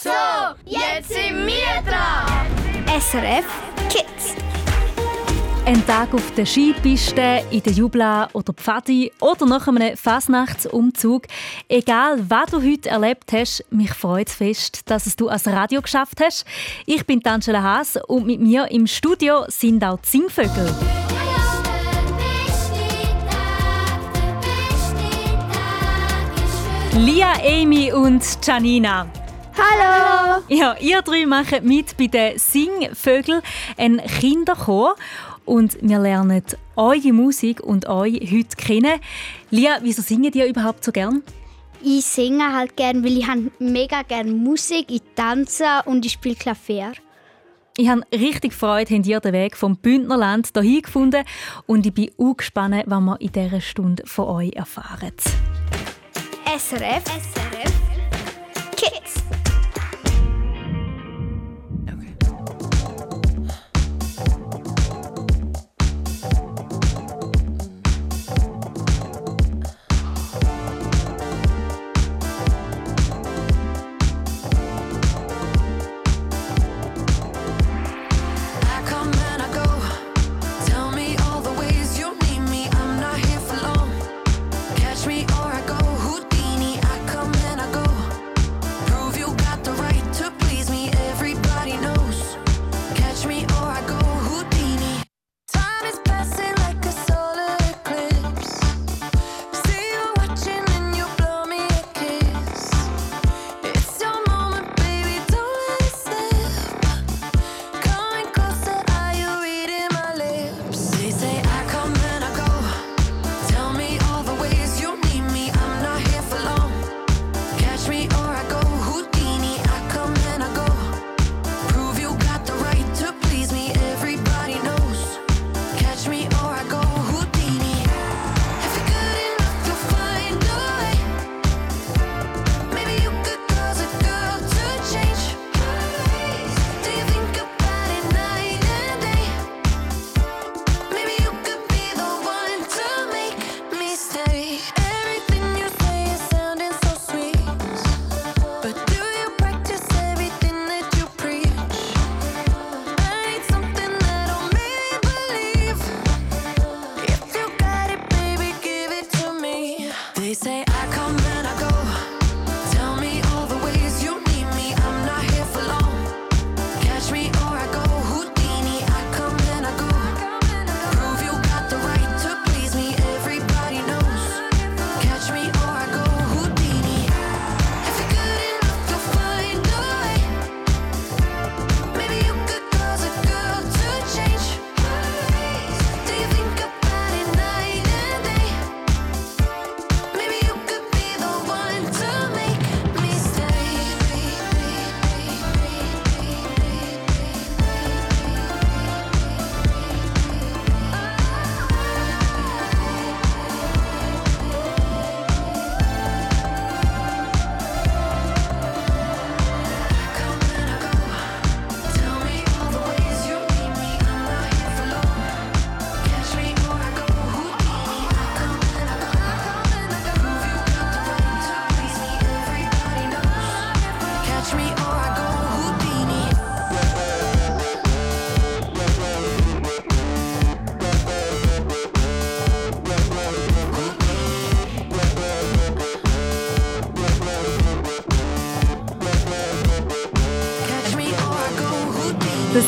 So, jetzt sind wir dran. SRF Kids. Ein Tag auf der Skipiste, in der Jubla oder Pfadi oder nach einem Fasnachtsumzug. Egal, was du heute erlebt hast, mich freut es fest, dass es du als Radio geschafft hast. Ich bin Angela Haas und mit mir im Studio sind auch die Singvögel. Lia, Amy und Janina. Hallo! Ja, ihr drei macht mit bei den Singvögel, ein Kinderchor. Und wir lernen eure Musik und euch heute kennen. Lia, wieso singen ihr überhaupt so gern? Ich singe halt gern, weil ich habe mega gerne Musik, ich tanze und ich spiele Klavier. Ich habe richtig Freude, habt ihr den Weg vom Bündnerland hierhin gefunden und ich bin auch gespannt, was wir in dieser Stunde von euch erfahren. SRF, SRF Kids.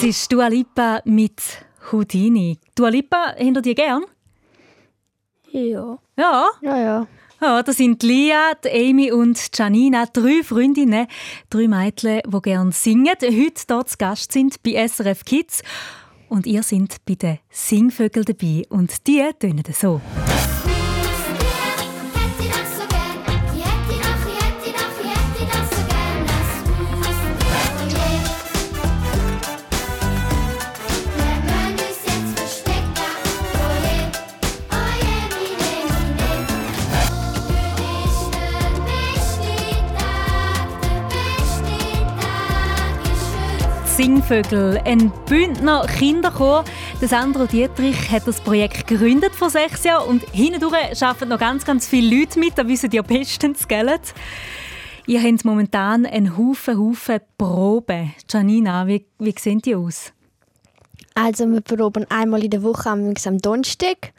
Das ist Dua Lipa mit Houdini. Dua Lipa, hinter dir gern? Ja. Ja. Ja, ja. Ja, das sind Lia, Amy und Janina, drei Freundinnen, drei Mädchen, die gerne singen, heute dort zu Gast sind bei SRF Kids. Und ihr seid bei den Singvögeln dabei und die tönen so. Singvögel, ein Bündner Kinderchor. Der Sandro Dietrich hat das Projekt gegründet vor sechs Jahren und hindurch arbeiten noch ganz, ganz viele Leute mit. Da wissen ja bestens, gell? Ihr habt momentan einen Haufen, Haufen Proben. Janina, wie, wie sehen die aus? Also wir proben einmal in der Woche am am Donnerstag.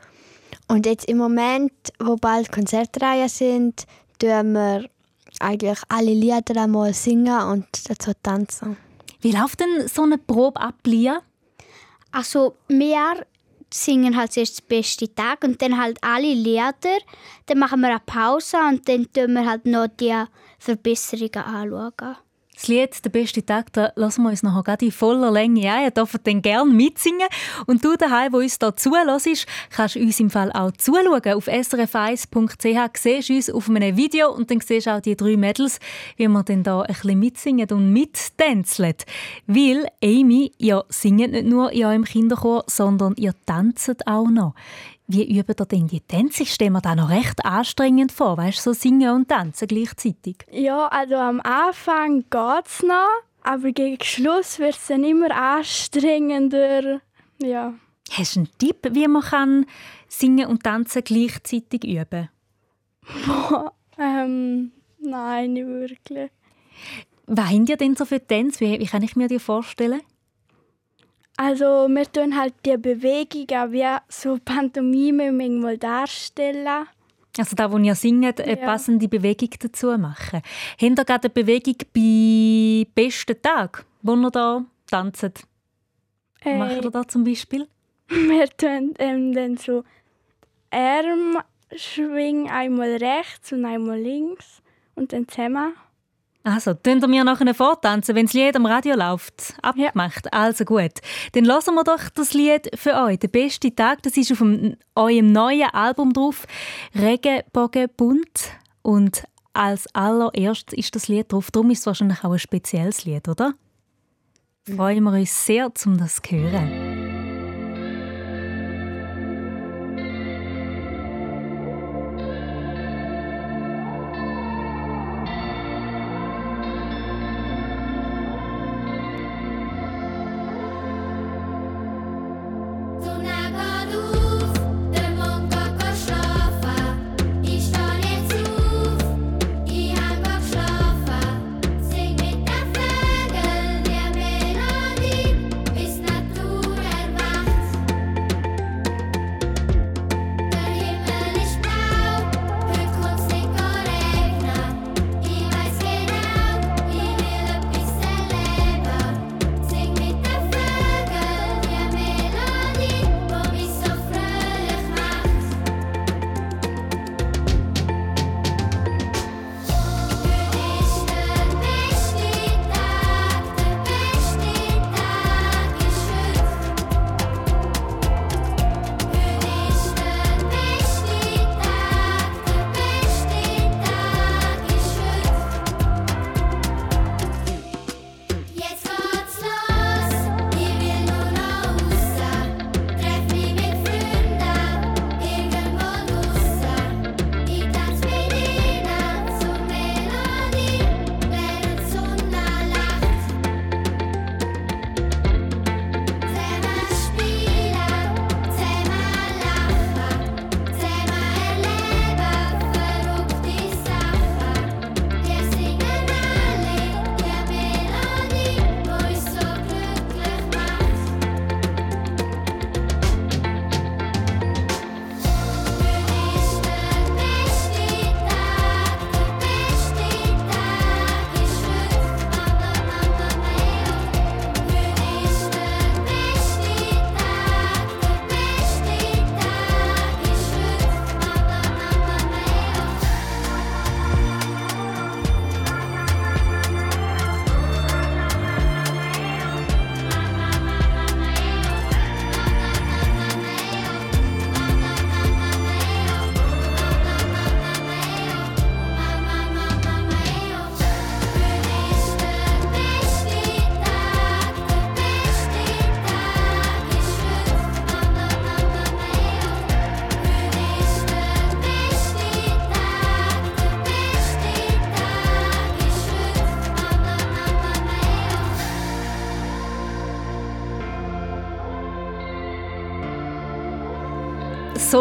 Und jetzt im Moment, wo bald Konzertreihen sind, tun wir eigentlich alle Lieder einmal singen und dazu tanzen. Wie läuft denn so eine Probe ab, Lia? Also wir singen halt zuerst den besten Tag und dann halt alle Lieder. Dann machen wir eine Pause und dann tun wir halt noch die Verbesserungen anschauen. Das Lied «Der beste Tag» da lassen wir uns nachher gerade in voller Länge ein. Ihr dürft dann gerne mitsingen. Und du daheim, wo uns hier zuhörst, kannst uns im Fall auch zuschauen. Auf srf1.ch siehst du uns auf einem Video und dann siehst du auch die drei Mädels, wie wir dann da ein bisschen mitsingen und mittänzeln. Weil, Amy, ihr singt nicht nur in eurem Kinderchor, sondern ihr tanzt auch noch. Wie üben ihr denn die Tänze? Ich stelle mir das noch recht anstrengend vor, weißt du, so singen und tanzen gleichzeitig. Ja, also am Anfang geht es noch, aber gegen Schluss wird es dann immer anstrengender. Ja. Hast du einen Tipp, wie man kann singen und tanzen gleichzeitig üben Ähm, nein, nicht wirklich. Was haben ihr denn so für Tänze? Wie, wie kann ich mir die vorstellen? Also wir tun halt die Bewegungen wie so Pantomime manchmal darstellen. Also da, wo ihr singt, eine Ja. passende Bewegung dazu machen. Habt ihr gerade eine Bewegung bei «Besten Tag», wo ihr da tanzt? Was macht Äh, ihr da zum Beispiel? wir tun ähm, dann so Arm schwingen, einmal rechts und einmal links und dann zusammen. Also, könnt ihr mir nachher vortanzen, wenn das Lied am Radio läuft? Abgemacht. Also gut. Dann hören wir doch das Lied für euch. «Der beste Tag», das ist auf dem, eurem neuen Album drauf. «Regenbogen bunt». Und als allererstes ist das Lied drauf. Darum ist es wahrscheinlich auch ein spezielles Lied, oder? Freuen wir uns sehr, um das zu hören.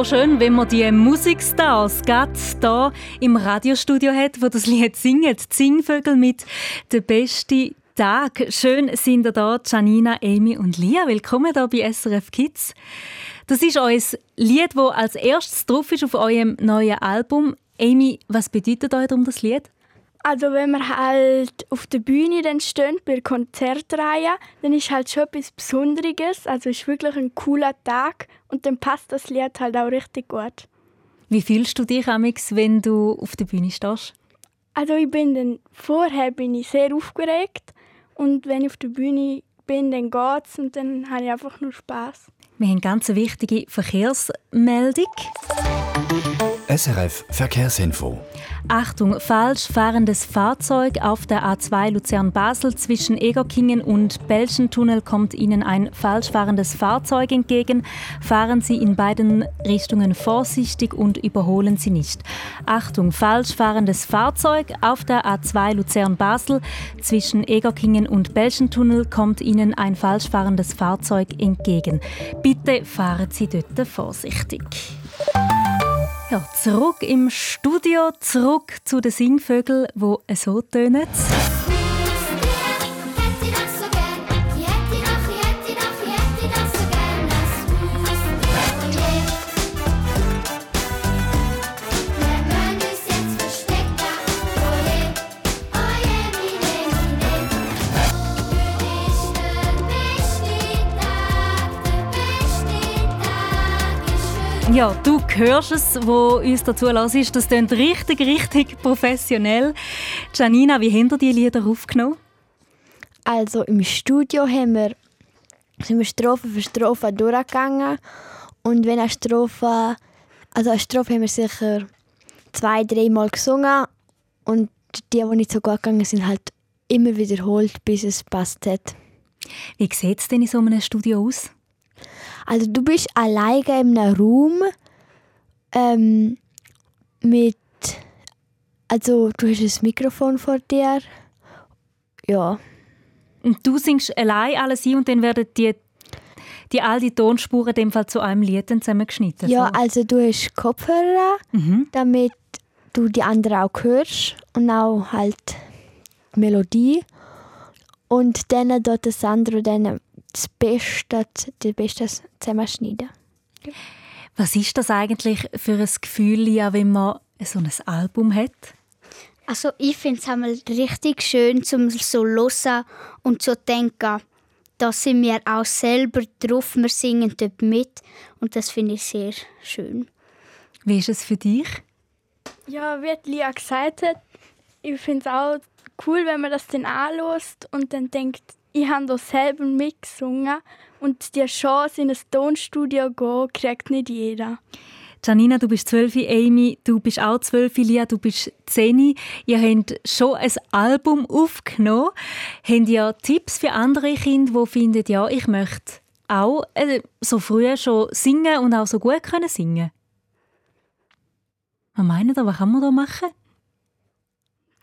So schön, wenn man die Musikstars gerade hier im Radiostudio hat, wo das Lied singen. Die Singvögel mit «Der beste Tag». Schön sind ihr da, Janina, Amy und Lia. Willkommen hier bei SRF Kids. Das ist euer Lied, das als erstes drauf ist auf eurem neuen Album. Amy, was bedeutet euch das Lied? Also wenn man halt auf der Bühne dann steht, bei der Konzertreihe, dann ist halt schon etwas Besonderes. Also es ist wirklich ein cooler Tag und dann passt das Lied halt auch richtig gut. Wie fühlst du dich, Amix, wenn du auf der Bühne stehst? Also ich bin dann, vorher bin ich sehr aufgeregt und wenn ich auf der Bühne bin, dann geht's und dann habe ich einfach nur Spaß. Wir haben eine ganz wichtige Verkehrsmeldung. SRF Verkehrsinfo. Achtung, falsch fahrendes Fahrzeug auf der A2 Luzern-Basel zwischen Egerkingen und Belschentunnel kommt Ihnen ein falsch fahrendes Fahrzeug entgegen. Fahren Sie in beiden Richtungen vorsichtig und überholen Sie nicht. Achtung, falsch fahrendes Fahrzeug auf der A2 Luzern-Basel zwischen Egerkingen und Belschentunnel kommt Ihnen ein falsch fahrendes Fahrzeug entgegen. Bitte fahren Sie dort vorsichtig. Ja, zurück im Studio, zurück zu den Singvögeln, die so tönen. Ja, du hörst es, wo uns dazu ist. Das klingt richtig, richtig professionell. Janina, wie habt ihr die Lieder aufgenommen? Also im Studio haben wir, sind wir Strophe für Strophe durchgegangen. Und wenn eine Strophe, also eine Strophe haben wir sicher zwei, dreimal gesungen. Und die, die nicht so gut gegangen sind, halt immer wiederholt, bis es passt hat. Wie sieht es denn in so einem Studio aus? Also du bist alleine in einem Raum ähm, mit, also du hast ein Mikrofon vor dir. Ja, Und du singst allein alles ein und dann werden die, die all die Tonspuren in dem Fall zu einem Lied dann zusammengeschnitten. ja so. also du hast Kopfhörer, Mhm. damit du die anderen auch hörst und auch halt die Melodie. Und dann dort Sandro dann das Beste, das Beste zusammenschneiden. Was ist das eigentlich für ein Gefühl, ja, wenn man so ein Album hat? Also ich finde es einmal richtig schön, zum so hören und zu denken, da sind wir auch selber drauf, wir singen dort mit und das finde ich sehr schön. Wie ist es für dich? Ja, wie Lia gesagt hat, ich finde es auch cool, wenn man das dann anlässt und dann denkt, ich habe da selber mitgesungen und die Chance in ein Tonstudio zu gehen, kriegt nicht jeder. Janina, du bist 12, Amy, du bist auch 12, Lia, du bist 10. Ihr habt schon ein Album aufgenommen. Habt ihr Tipps für andere Kinder, die finden, ja, ich möchte auch äh, so früh schon singen und auch so gut können singen? Was meint ihr, was kann man da machen?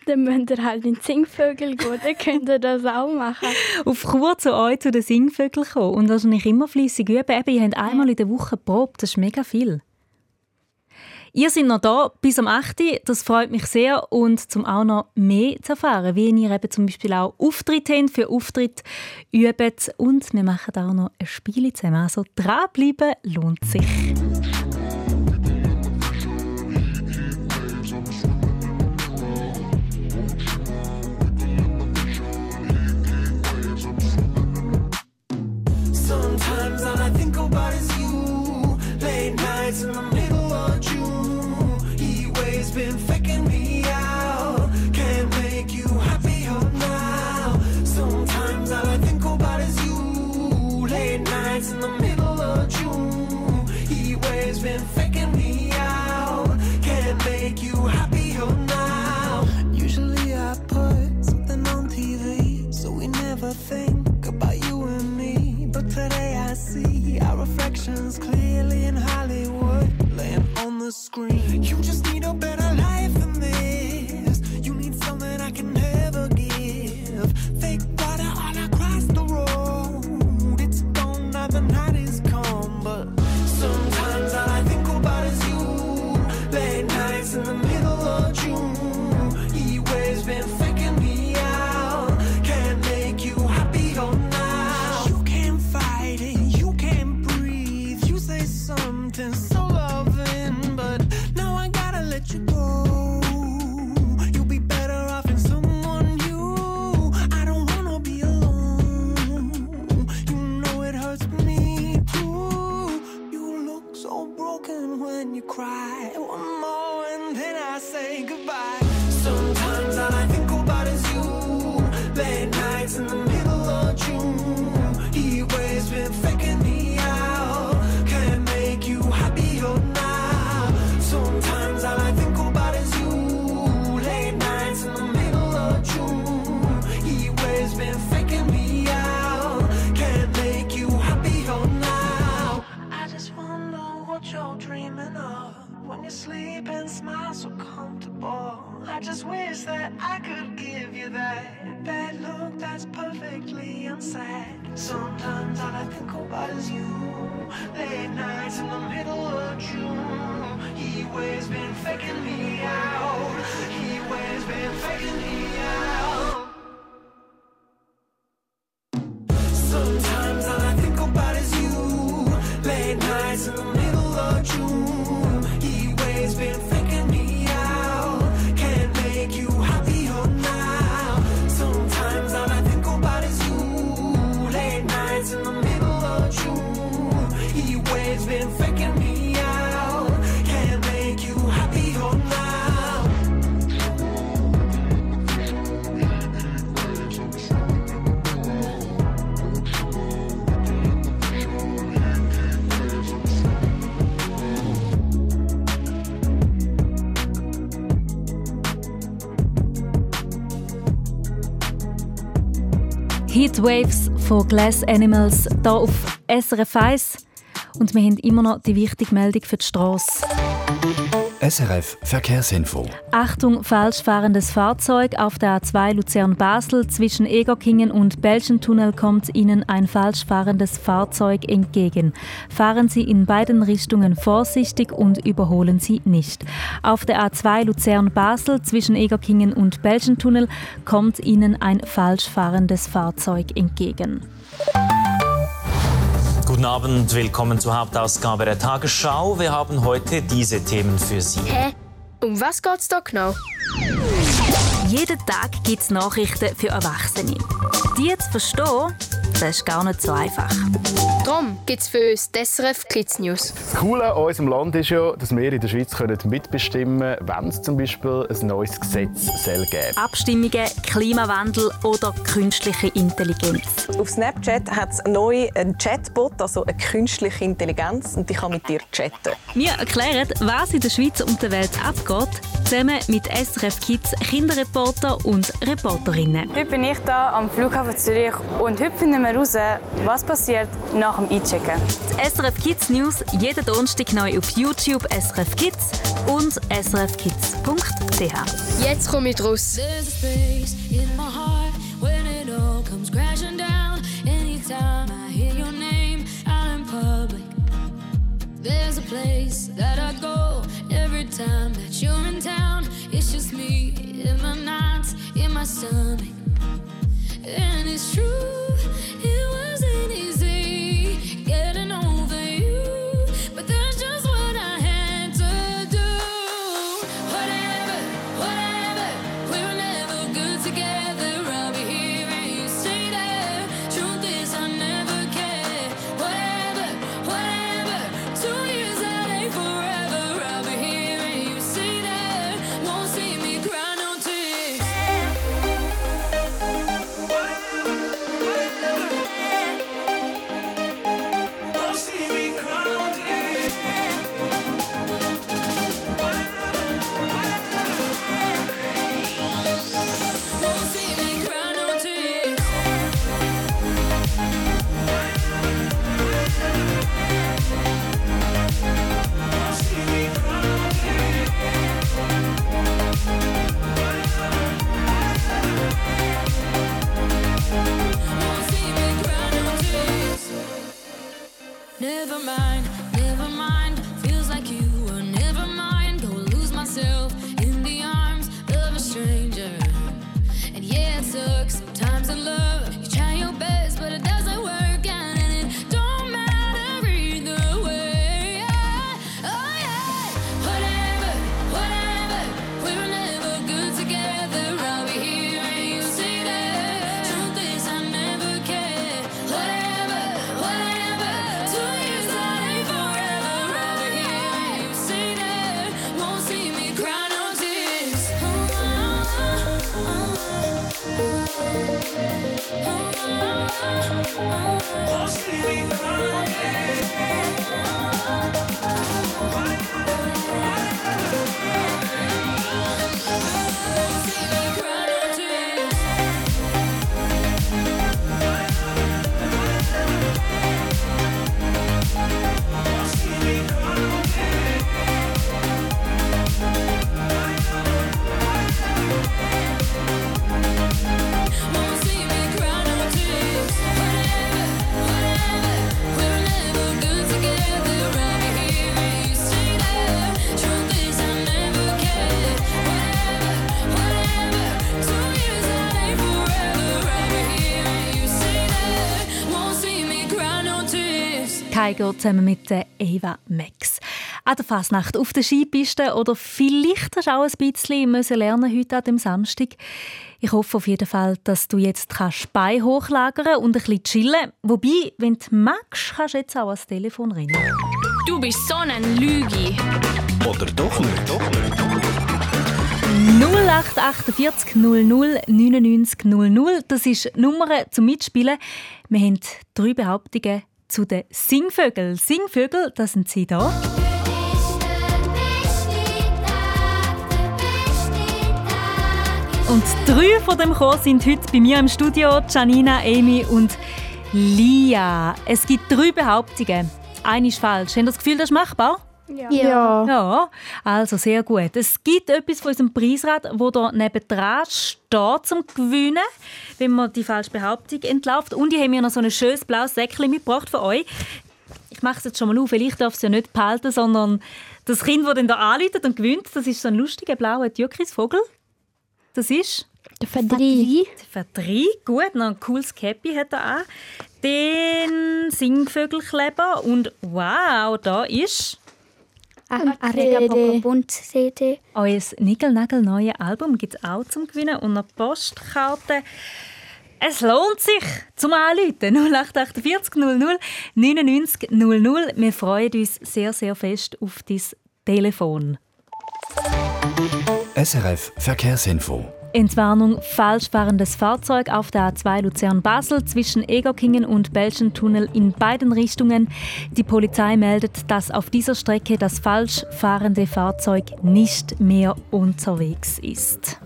Dann müsst ihr halt in die Singvögel gehen, dann könnt ihr das auch machen. Auf Kur zu euch, zu den Singvögeln kommen und wahrscheinlich immer fleissig üben. Eben, ihr habt einmal in der Woche probt, das ist mega viel. Ihr seid noch da bis am 8. Das freut mich sehr. Und zum auch noch mehr zu erfahren, wie ihr eben zum Beispiel auch Auftritt habt, für Auftritt üben. Und wir machen auch noch ein Spiel zusammen. Also dranbleiben lohnt sich. Clearly in Hollywood, laying on the screen. You just need a better Heatwaves von Glass Animals hier auf SRF 1. Und wir haben immer noch die wichtige Meldung für die Straße. SRF Verkehrsinfo. Achtung, falsch fahrendes Fahrzeug. Auf der A2 Luzern-Basel zwischen Egerkingen und Belschentunnel kommt Ihnen ein falsch fahrendes Fahrzeug entgegen. Fahren Sie in beiden Richtungen vorsichtig und überholen Sie nicht. Auf der A2 Luzern-Basel zwischen Egerkingen und Belschentunnel kommt Ihnen ein falsch fahrendes Fahrzeug entgegen. Guten Abend, willkommen zur Hauptausgabe der Tagesschau. Wir haben heute diese Themen für Sie. Hä? Um was geht's da genau? Jeden Tag gibt es Nachrichten für Erwachsene. Die zu verstehen, das ist gar nicht so einfach. Darum gibt's für uns die SRF Kids News. Das Coole an unserem Land ist ja, dass wir in der Schweiz können mitbestimmen können, wenn es zum Beispiel ein neues Gesetz soll geben Abstimmungen, Klimawandel oder künstliche Intelligenz. Auf Snapchat hat es neu einen Chatbot, also eine künstliche Intelligenz, und die kann mit dir chatten. Wir erklären, was in der Schweiz und der Welt abgeht, zusammen mit SRF Kids Kinderreporter und Reporterinnen. Heute bin ich hier am Flughafen Zürich und heute finden wir heraus, was passiert nach dem Einchecken. Die SRF Kids News jeden Donnerstag neu auf YouTube SRF Kids und srfkids.ch. Jetzt komme ich raus. There's a space in my heart when it all comes crashing down. Anytime I hear your name out in public, there's a place that I go every time that you're in town. It's just me in my nights, in my stomach. And it's true, Kaigo zusammen mit der Eva Max. An der Fasnacht auf der Skipiste oder vielleicht hast du auch ein bisschen müssen lernen heute an dem Samstag. Ich hoffe auf jeden Fall, dass du jetzt kannst Bein hochlagern und ein bisschen chillen. Wobei, wenn du magst, kannst du jetzt auch ans Telefon rennen. Du bist so ein Lügi. Oder doch nicht? 0848 00 99 00. Das ist die Nummer zum Mitspielen. Wir haben drei Behauptungen zu den Singvögeln. Singvögel, das sind sie da. Und drei von dem Chor sind heute bei mir im Studio, Janina, Amy und Lia. Es gibt drei Behauptungen. Eine ist falsch. Haben Sie das Gefühl, das ist machbar? Ja. Ja. Ja, also sehr gut. Es gibt etwas von unserem Preisrad, wo da nebendran steht zum Gewinnen, wenn man die falsche Behauptung entlarvt. Und ich habe mir noch so ein schönes blaues Säckchen mitgebracht für euch. Ich mache es jetzt schon mal auf, weil ich darf es ja nicht behalten, sondern das Kind, das dann da anläutet und gewinnt, das ist so ein lustiger blauer Türkisvogel. Das ist Der Verdrei. der Verdrei. Gut, noch ein cooles Käppi hat er an. Den Singvögelkleber und wow, da ist Ein Regenbogenbund-CD. euer Nickel-Nagel-neues Album gibt es auch zum Gewinnen und noch Postkarten. Es lohnt sich zum Anrufen. 0848 00 99 00. Wir freuen uns sehr, sehr fest auf dein Telefon. SRF Verkehrsinfo. Entwarnung falsch fahrendes Fahrzeug auf der A2 Luzern-Basel zwischen Egerkingen und Belschentunnel in beiden Richtungen. Die Polizei meldet, dass auf dieser Strecke das falsch fahrende Fahrzeug nicht mehr unterwegs ist.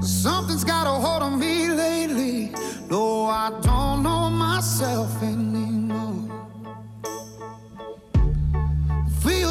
Something's got a hold on me lately. No, I don't know myself anymore.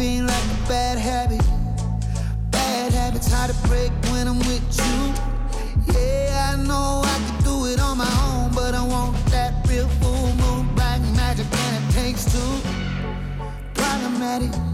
A like a bad habit. Bad habits hard to break when I'm with you. Yeah, I know I can do it on my own, but I want that real full moon black magic, and it takes two. Problematic.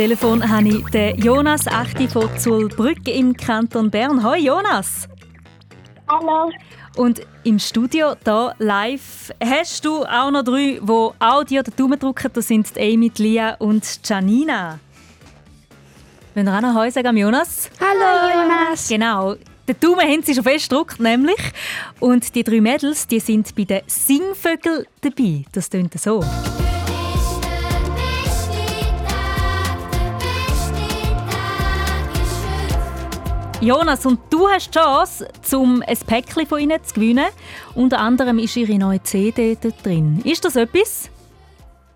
Telefon habe ich den Jonas Achti von Zulbrück im Kanton Bern. Hoi Jonas! Hallo. Und im Studio hier live hast du auch noch drei, die auch dir den Daumen drücken. Das sind die Amy, die Lia und die Janina. Wenn ihr auch noch Heu sagen am Jonas? Hallo, Jonas. Genau. Den Daumen haben sie schon fest gedrückt, nämlich. Und die drei Mädels die sind bei den Singvögeln dabei. Das klingt so. Jonas, und du hast die Chance, um ein Päckchen von ihnen zu gewinnen. Unter anderem ist ihre neue CD dort drin. Ist das etwas?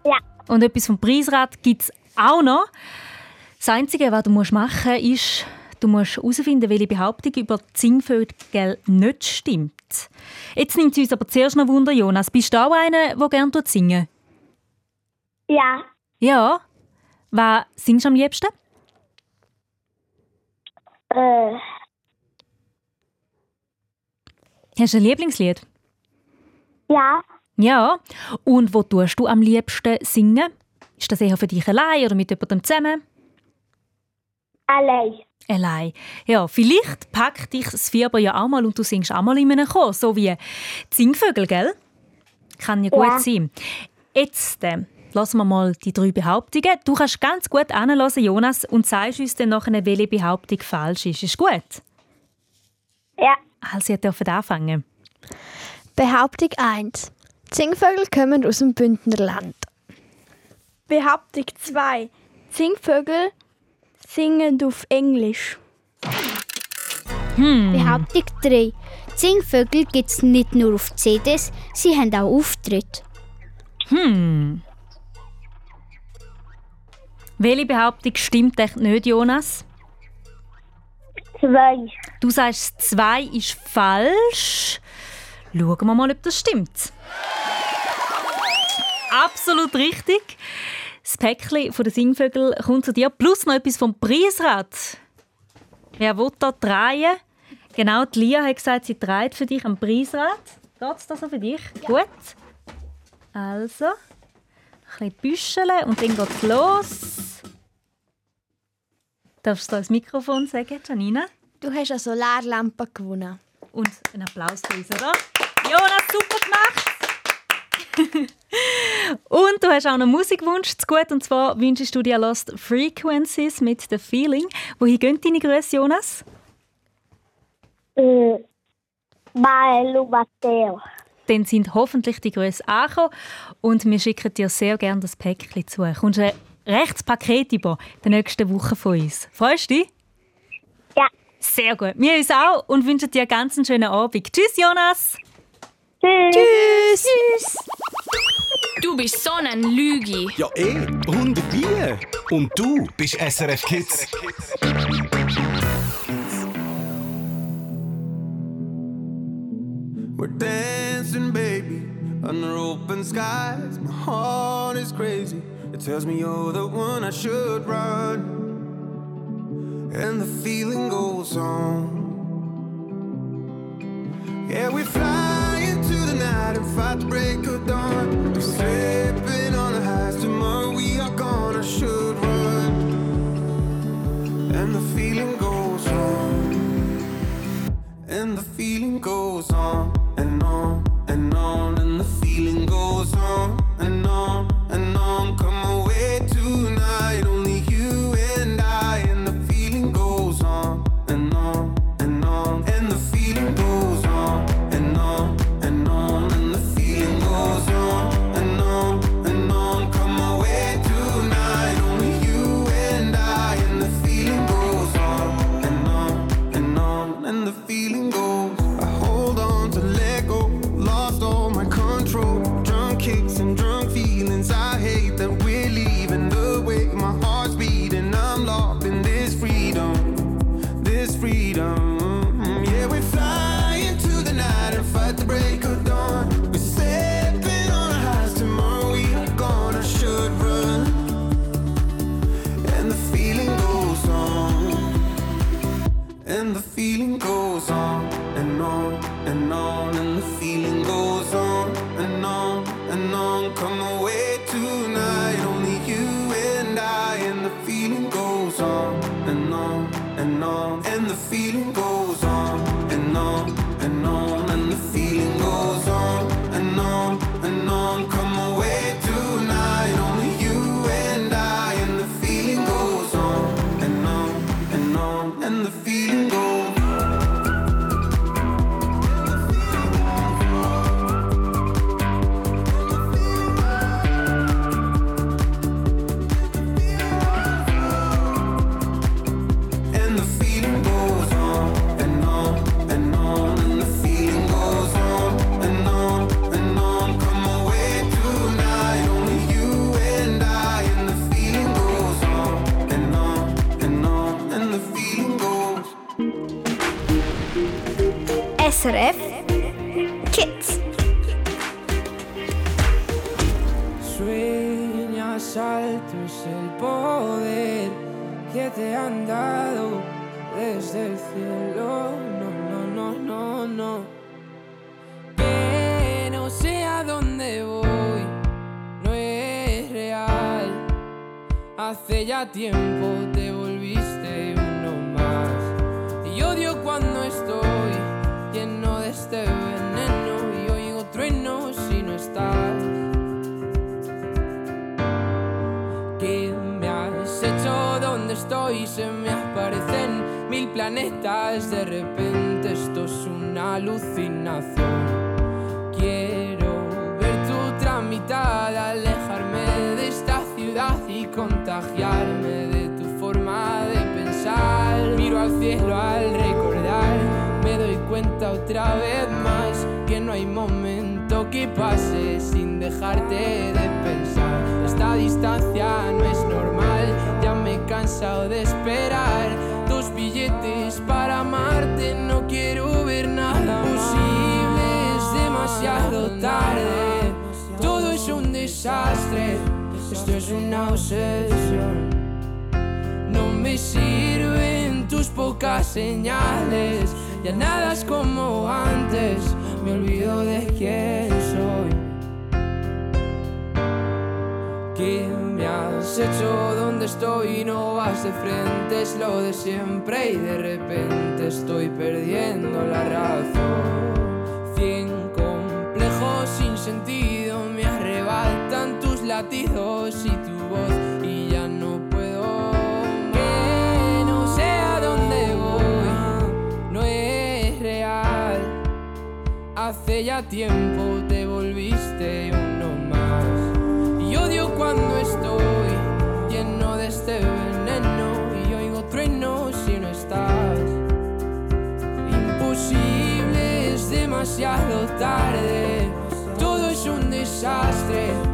Ja. Und etwas vom Preisrad gibt es auch noch. Das Einzige, was du machen musst, ist, du musst herausfinden, welche Behauptung über die Singvögel nicht stimmt. Jetzt nimmt es uns aber zuerst noch Wunder, Jonas. Bist du auch einer, der gerne singen Ja. Ja. Was singst du am liebsten? Äh, Hast du ein Lieblingslied? ja. Ja. Und wo tust du am liebsten singen? Ist das eher für dich allein oder mit jemandem zusammen? Allein. Allein. Ja, vielleicht packt dich das Fieber ja auch mal und du singst auch mal in einem Chor, so wie die Singvögel, gell? Kann ja gut Ja. sein. Jetzt äh, lassen wir mal die drei Behauptungen. Du kannst ganz gut anhören, Jonas, und sagst uns dann nachher, welche Behauptung falsch ist. Ist gut? Ja. Also, ihr dürft anfangen. Behauptung 1. Die Singvögel kommen aus dem Bündnerland. Behauptung 2. Singvögel singen auf Englisch. Hm. Behauptung 3. Die Singvögel gibt es nicht nur auf CDs, sie haben auch Auftritte. Hm. Welche Behauptung stimmt echt nicht, Jonas? Zwei. Du sagst, zwei ist falsch. Schauen wir mal, ob das stimmt. Absolut richtig. Das Päckchen von den Singvögeln kommt zu dir, plus noch etwas vom Preisrad. Wer will da drehen? Genau, die Lia hat gesagt, sie dreht für dich am Preisrad. Geht es da so für dich? Gut. Also, ein bisschen büscheln und dann geht's los. Darfst du ins Mikrofon sagen, Janina? Du hast eine Solarlampe gewonnen. Und einen Applaus für uns, oder? Jonas, super gemacht! und du hast auch einen Musikwunsch zu gut, und zwar wünschst du dir Lost Frequencies mit The Feeling. Wohin gehen deine Grüße, Jonas? Äh, Maelo Matteo. Dann sind hoffentlich die Grüße angekommen und wir schicken dir sehr gerne das Päckchen zu. Du kommst ein rechtes Paket über die nächsten Wochen von uns. Freust du dich? Ja. Sehr gut. Wir uns auch und wünschen dir ganz einen schönen Abend. Tschüss, Jonas! Tschüss. Tschüss! Du bist so ein Lügi. Ja, eh. Und wie? Und du bist SRF Kids. We're dancing, baby, under open skies. My heart is crazy. It tells me you're the one I should run. And the feeling goes on. Yeah, we fly into the night and fight the break of dawn. We're slipping on the highs. Tomorrow we are gone. I should run. And the feeling goes on. And the feeling goes on and on and on, and the feeling goes un desastre, esto es una obsesión. No me sirven tus pocas señales, ya nada es como antes, me olvido de quién soy. ¿Qué me has hecho? ¿Dónde estoy? No vas de frente, es lo de siempre y de repente estoy perdiendo la razón. Cien complejos sin sentido latidos y tu voz y ya no puedo. Que no sé a dónde voy, no es real. Hace ya tiempo te volviste uno más. Y odio cuando estoy lleno de este veneno y oigo truenos si no estás. Imposible, es demasiado tarde. Todo es un desastre.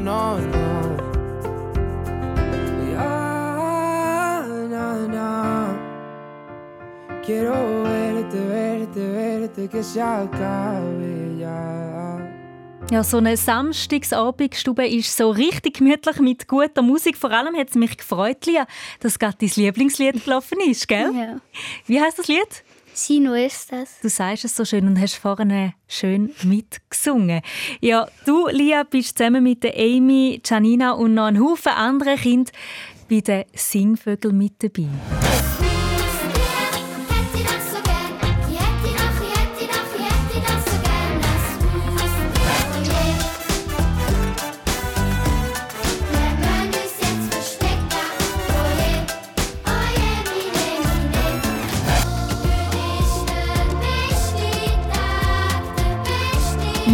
no, no. Ya, na, na. Quiero verte, verte, verte, que se acabe ya. Ja, so eine Samstagsabendstube ist so richtig gemütlich mit guter Musik. Vor allem hat es mich gefreut, Lia, dass gerade dein Lieblingslied gelaufen ist, gell? Ja. Wie heißt das Lied? Si no estas. Du sagst es so schön und hast vorne schön mitgesungen. Ja, du, Lia, bist zusammen mit der Amy, Janina und noch einem Haufen anderen Kindern bei den Singvögeln mit dabei.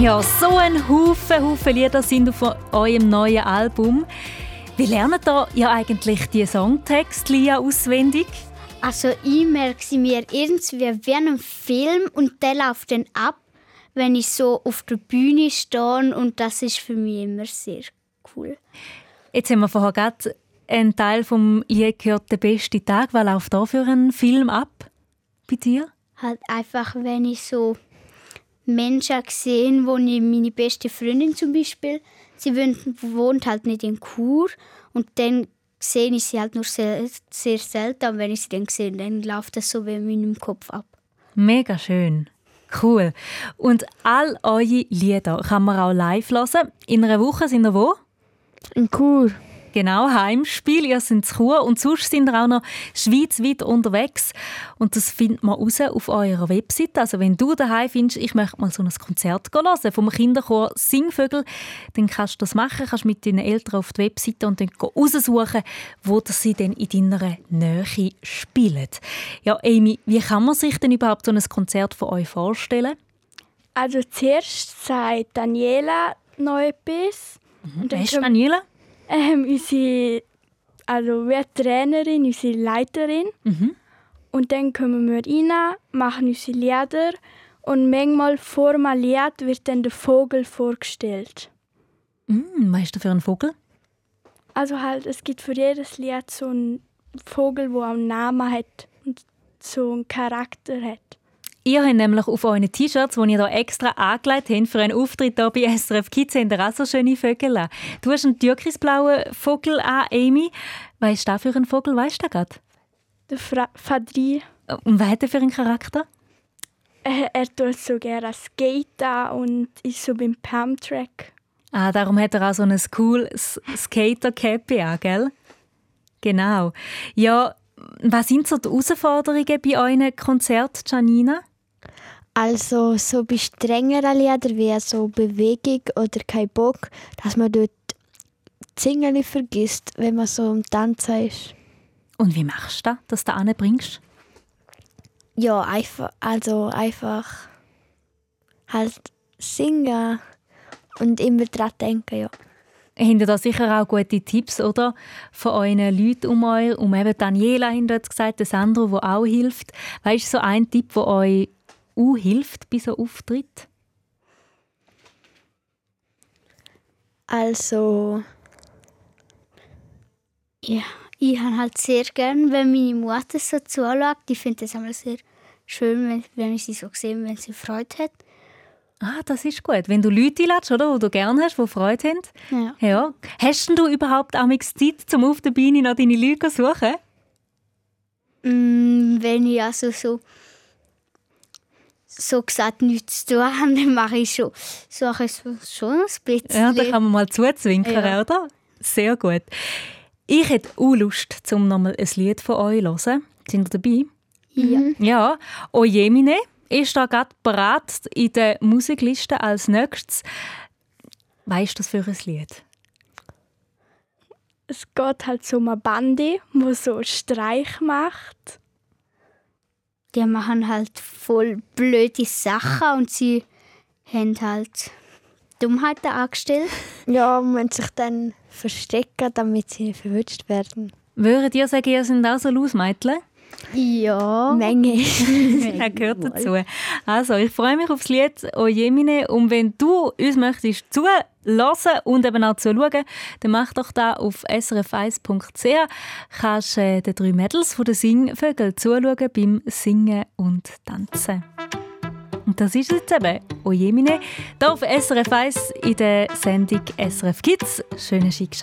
Ja, so ein Haufen, Haufen Lieder sind auf eurem neuen Album. Wie lernt ihr ja eigentlich die Songtexte Lia, auswendig? Also ich merke sie mir irgendwie wie einem Film und der läuft dann ab, wenn ich so auf der Bühne stehe und das ist für mich immer sehr cool. Jetzt haben wir vorher gerade ein Teil vom Lied gehört «Der beste Tag». Was läuft da für einen Film ab bei dir? Halt einfach, wenn ich so Menschen sehe, wo ich meine beste Freundin zum Beispiel, sie wohnt, wohnt halt nicht in Chur und dann sehe ich sie halt nur sehr, sehr selten und wenn ich sie dann sehe, dann läuft das so wie in meinem Kopf ab. Mega schön. Cool. Und all eure Lieder kann man auch live hören. In einer Woche sind wir wo? In Chur. Genau, Heimspiel. Ihr seid in Chur und sonst sind ihr auch noch schweizweit unterwegs. Und das findet man raus auf eurer Webseite. Also wenn du daheim findest, ich möchte mal so ein Konzert hören vom Kinderchor Singvögel, dann kannst du das machen, kannst mit deinen Eltern auf die Webseite und dann raussuchen, wo das sie denn in deiner Nähe spielen. Ja, Amy, wie kann man sich denn überhaupt so ein Konzert von euch vorstellen? Also zuerst sagt Daniela noch etwas. Und Wer ist Daniela? Ähm, unsere, also wir Trainerin, unsere Leiterin. Mhm. Und dann kommen wir rein, machen unsere Lieder und manchmal vor dem Lied wird dann der Vogel vorgestellt. Mm, was ist das für ein Vogel? Also halt, es gibt für jedes Lied so einen Vogel, der einen Namen hat und so einen Charakter hat. Ihr habt nämlich auf euren T-Shirts, die ihr hier extra angelegt habt für einen Auftritt hier bei SRF Kids, habt ihr auch so schöne Vögel an. Du hast einen türkisblauen Vogel an, Amy. Was ist das für ein Vogel? Weißt du gerade? Der Fra Fadri, Und was hat er für einen Charakter? äh, er tut so gerne Skaten und ist so beim Pam-Track. Ah, darum hat er auch so ein cooles Skater-Cap an, gell? Genau. Ja, was sind so die Herausforderungen bei euren Konzerten, Janina? Also so bei strengeren Liedern wie so Bewegung oder kein Bock, dass man dort Singen vergisst, wenn man so am Tanzen ist. Und wie machst du das, dass du das bringst? Ja, einfach, also einfach halt singen und immer daran denken, ja. Habt ihr da sicher auch gute Tipps, oder? Von euren Leuten um euch. Um eben Daniela haben dort gesagt, der Sandro, der auch hilft. Weißt du, so ein Tipp, der euch auch hilft bei so Auftritt? Also, Ja, ich habe halt sehr gern, wenn meine Mutter so zuschaut. Ich finde das einmal sehr schön, wenn, wenn ich sie so sehe, wenn sie Freude hat. Ah, das ist gut. Wenn du Leute einlädst, oder, die du gerne hast, die Freude haben. Ja. Ja. Hast denn du überhaupt auch Zeit, um auf der Bühne nach deine Leute zu suchen? Mm, wenn ich also so so gesagt nichts zu tun dann mache ich schon, suche ich so, schon ein bisschen. Ja, da kann man mal zuzwinkern, Ja. oder? Sehr gut. Ich hätte auch Lust, um nochmal ein Lied von euch zu hören. Sind ihr dabei? Ja. Ja. Ojemine ist da gerade bereit in der Musikliste als nächstes. Weißt du das für ein Lied? Es geht halt so um eine Bande, die so Streich macht. Die machen halt voll blöde Sachen und sie haben halt Dummheiten angestellt. ja, man muss sich dann verstecken, damit sie nicht verwünscht werden. Würdet ihr sagen, ihr seid auch so Lausmädchen? Ja. Menge. Er gehört dazu. Also, ich freue mich aufs Lied Ojemine und wenn du uns möchtest zulassen und eben auch zuschauen, dann mach doch da auf srf1.ch. Kannst äh, den drei Mädels von den Singvögeln zuschauen beim Singen und Tanzen. Und das ist jetzt eben Ojemine, hier auf SRF 1 in der Sendung SRF Kids. Schöne Schick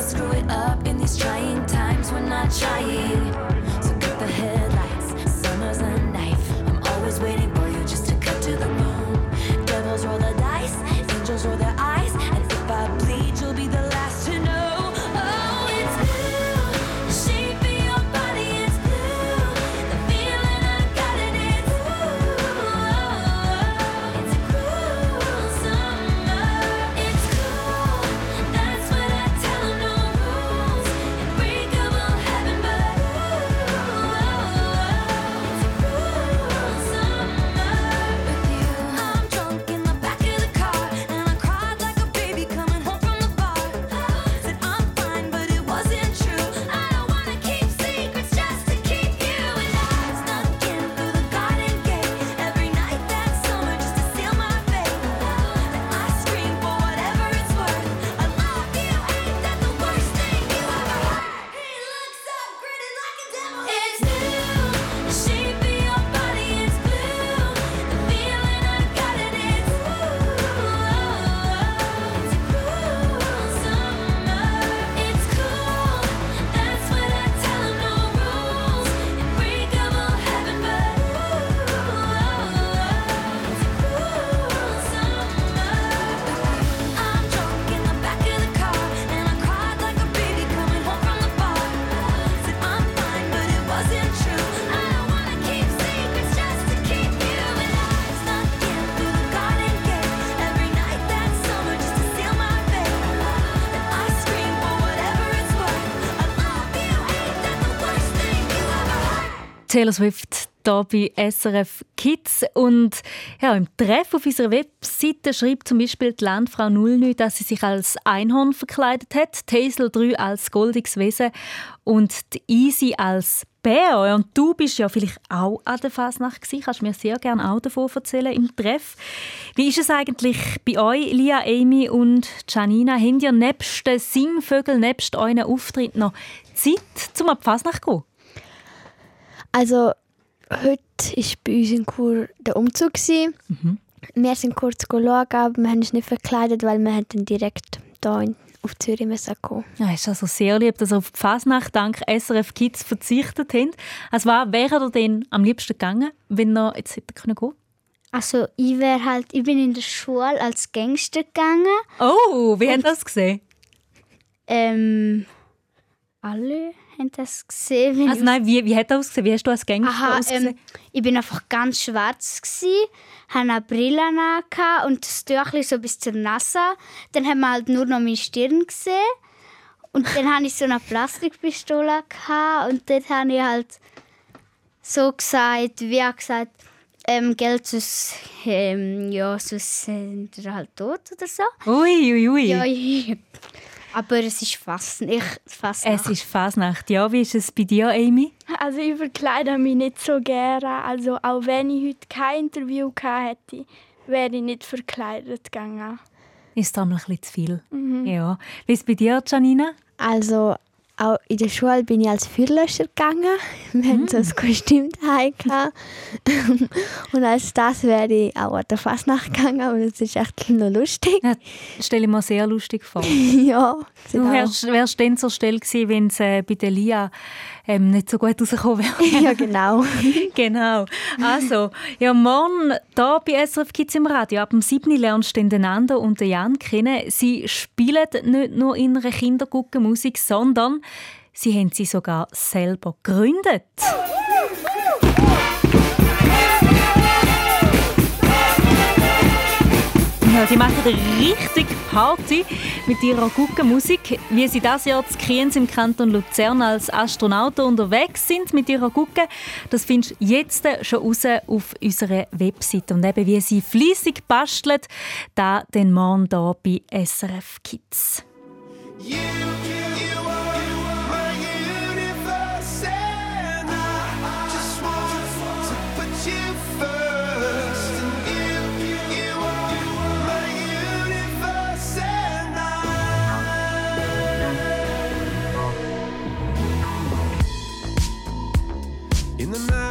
screw it up in these trying times. We're not trying. So Taylor Swift hier bei SRF Kids. Und ja, im Treff auf unserer Webseite schreibt zum Beispiel die Landfrau 09, dass sie sich als Einhorn verkleidet hat, Hazel 3 als goldiges Wesen und die Easy als Bär. Und du bist ja vielleicht auch an der Fasnacht gewesen. Kannst mir sehr gerne auch davon erzählen im Treff. Wie ist es eigentlich bei euch, Lia, Amy und Janina? Habt ihr nebst den Singvögeln, nebst euren Auftritten noch Zeit, um an die Fasnacht zu gehen? Also, heute war bei uns in Chur der Umzug. gewesen. Wir sind kurz schauen, aber wir haben uns nicht verkleidet, weil wir dann direkt hier in, auf Zürich müssen kommen. Ja, es ist also sehr lieb, dass ihr auf die Fasnacht dank SRF Kids verzichtet habt. Also was wäre ihr denn am liebsten gegangen, wenn ihr jetzt können gehen? Also ich wäre halt, ich bin in der Schule als Gangster gegangen. Oh, wie ihr das gesehen? Ähm, alle haben das gesehen. Also ich- nein, wie, wie hat das ausgesehen? Wie hast du als Gangster Aha, ausgesehen? ähm, ich bin einfach ganz schwarz gsi, hatte eine Brille an und das Tüchli so bis zur Nase. Dann haben wir halt nur noch meine Stirn gesehen. Und dann hatte ich so eine Plastikpistole gehabt und dort habe ich halt so gesagt, wie er gesagt, ähm, Geld sonst, ähm, ja, sonst sind wir halt tot oder so. Ui, ui, ui. Ja, ja. Aber es ist fast nicht fast Es ist Fasnacht. Ja, wie ist es bei dir, Amy? Also ich verkleide mich nicht so gerne. Also auch wenn ich heute kein Interview gehabt hätte, wäre ich nicht verkleidet gegangen. Ist da mal ein bisschen zu viel? Mhm. Ja. Wie ist es bei dir, Janina? Also, auch in der Schule bin ich als Feuerlöscher gegangen. Wir hatten so ein Kostüm daheim. Und als das wäre ich auch an der Fasnacht gegangen, aber das ist echt noch lustig. Ja, stelle ich mir sehr lustig vor. ja, Du wärst, wärst dann zur Stelle gewesen, wenn es äh, bei der Lia ähm, nicht so gut rausgekommen wäre. ja, genau. genau. Also, ja, morgen hier bei SRF Kids im Radio. Ab dem 7. lernst du den Nando und den Jan kennen. Sie spielen nicht nur in einer Kinderguckenmusik, sondern sie haben sie sogar selber gegründet. Ja, die machen richtig Party mit ihrer guten Musik. Wie sie das Jahr zu Kriens im Kanton Luzern als Astronauten unterwegs sind mit ihrer Gucke, das findest du jetzt schon raus auf unserer Webseite. Und eben wie sie fließig basteln, da den morgen hier bei SRF Kids. In the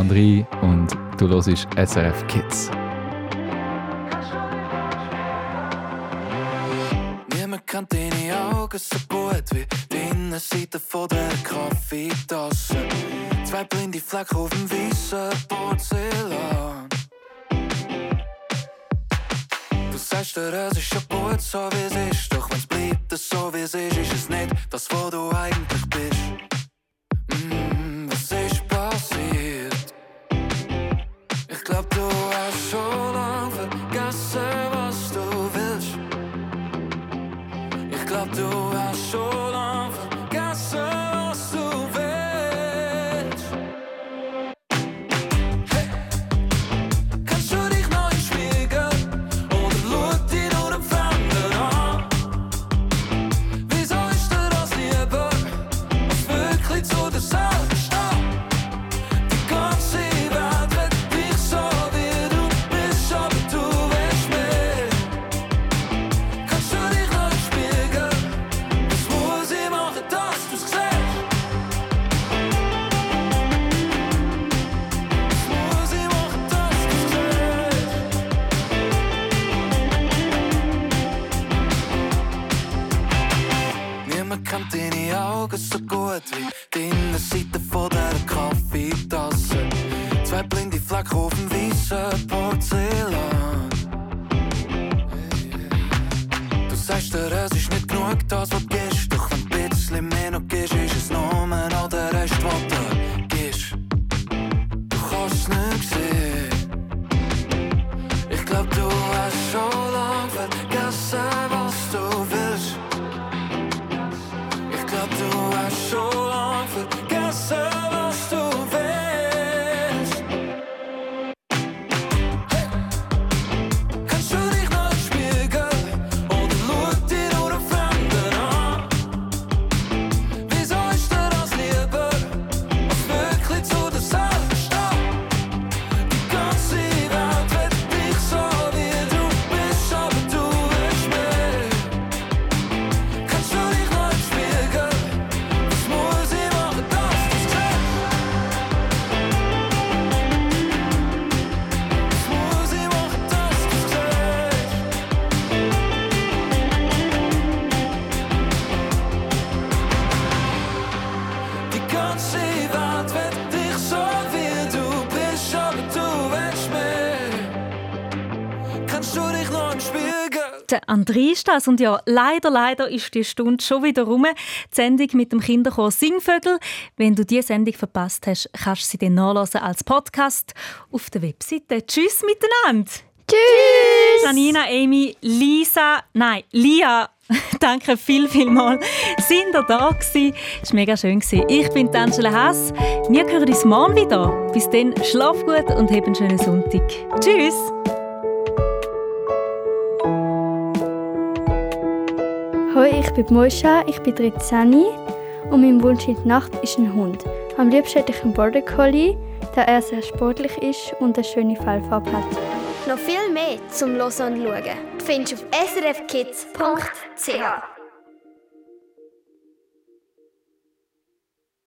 André und du hörst SRF Kids. Niemand kennt deine Augen so gut wie die Innenseite von der Kaffeetasse. Zwei blinde Flecken auf dem weißen Porzellan. Du sagst dir, es ist schon gut so wie es ist. Doch wenn's bleibt so wie es ist, ist es nicht das, wo du eigentlich bist. Ist das und ja, leider, leider ist die Stunde schon wieder rum. Die Sendung mit dem Kinderchor Singvögel. Wenn du diese Sendung verpasst hast, kannst du sie dann nachlesen als Podcast auf der Webseite. Tschüss miteinander! Tschüss! Janina, Amy, Lisa, nein, Lia, danke viel, viel mal. Sind ihr da gewesen? Es war mega schön. gewesen. Ich bin Angela Haas. Wir hören uns morgen wieder. Bis dann, schlaf gut und hab einen schönen Sonntag. Tschüss! Hoi, ich bin Moisha, ich bin 13 und mein Wunsch in der Nacht ist ein Hund. Am liebsten hätte ich einen Border Collie, da er sehr sportlich ist und eine schöne Fellfarbe hat. Noch viel mehr zum Hören und Schauen findest du auf srfkids.ch.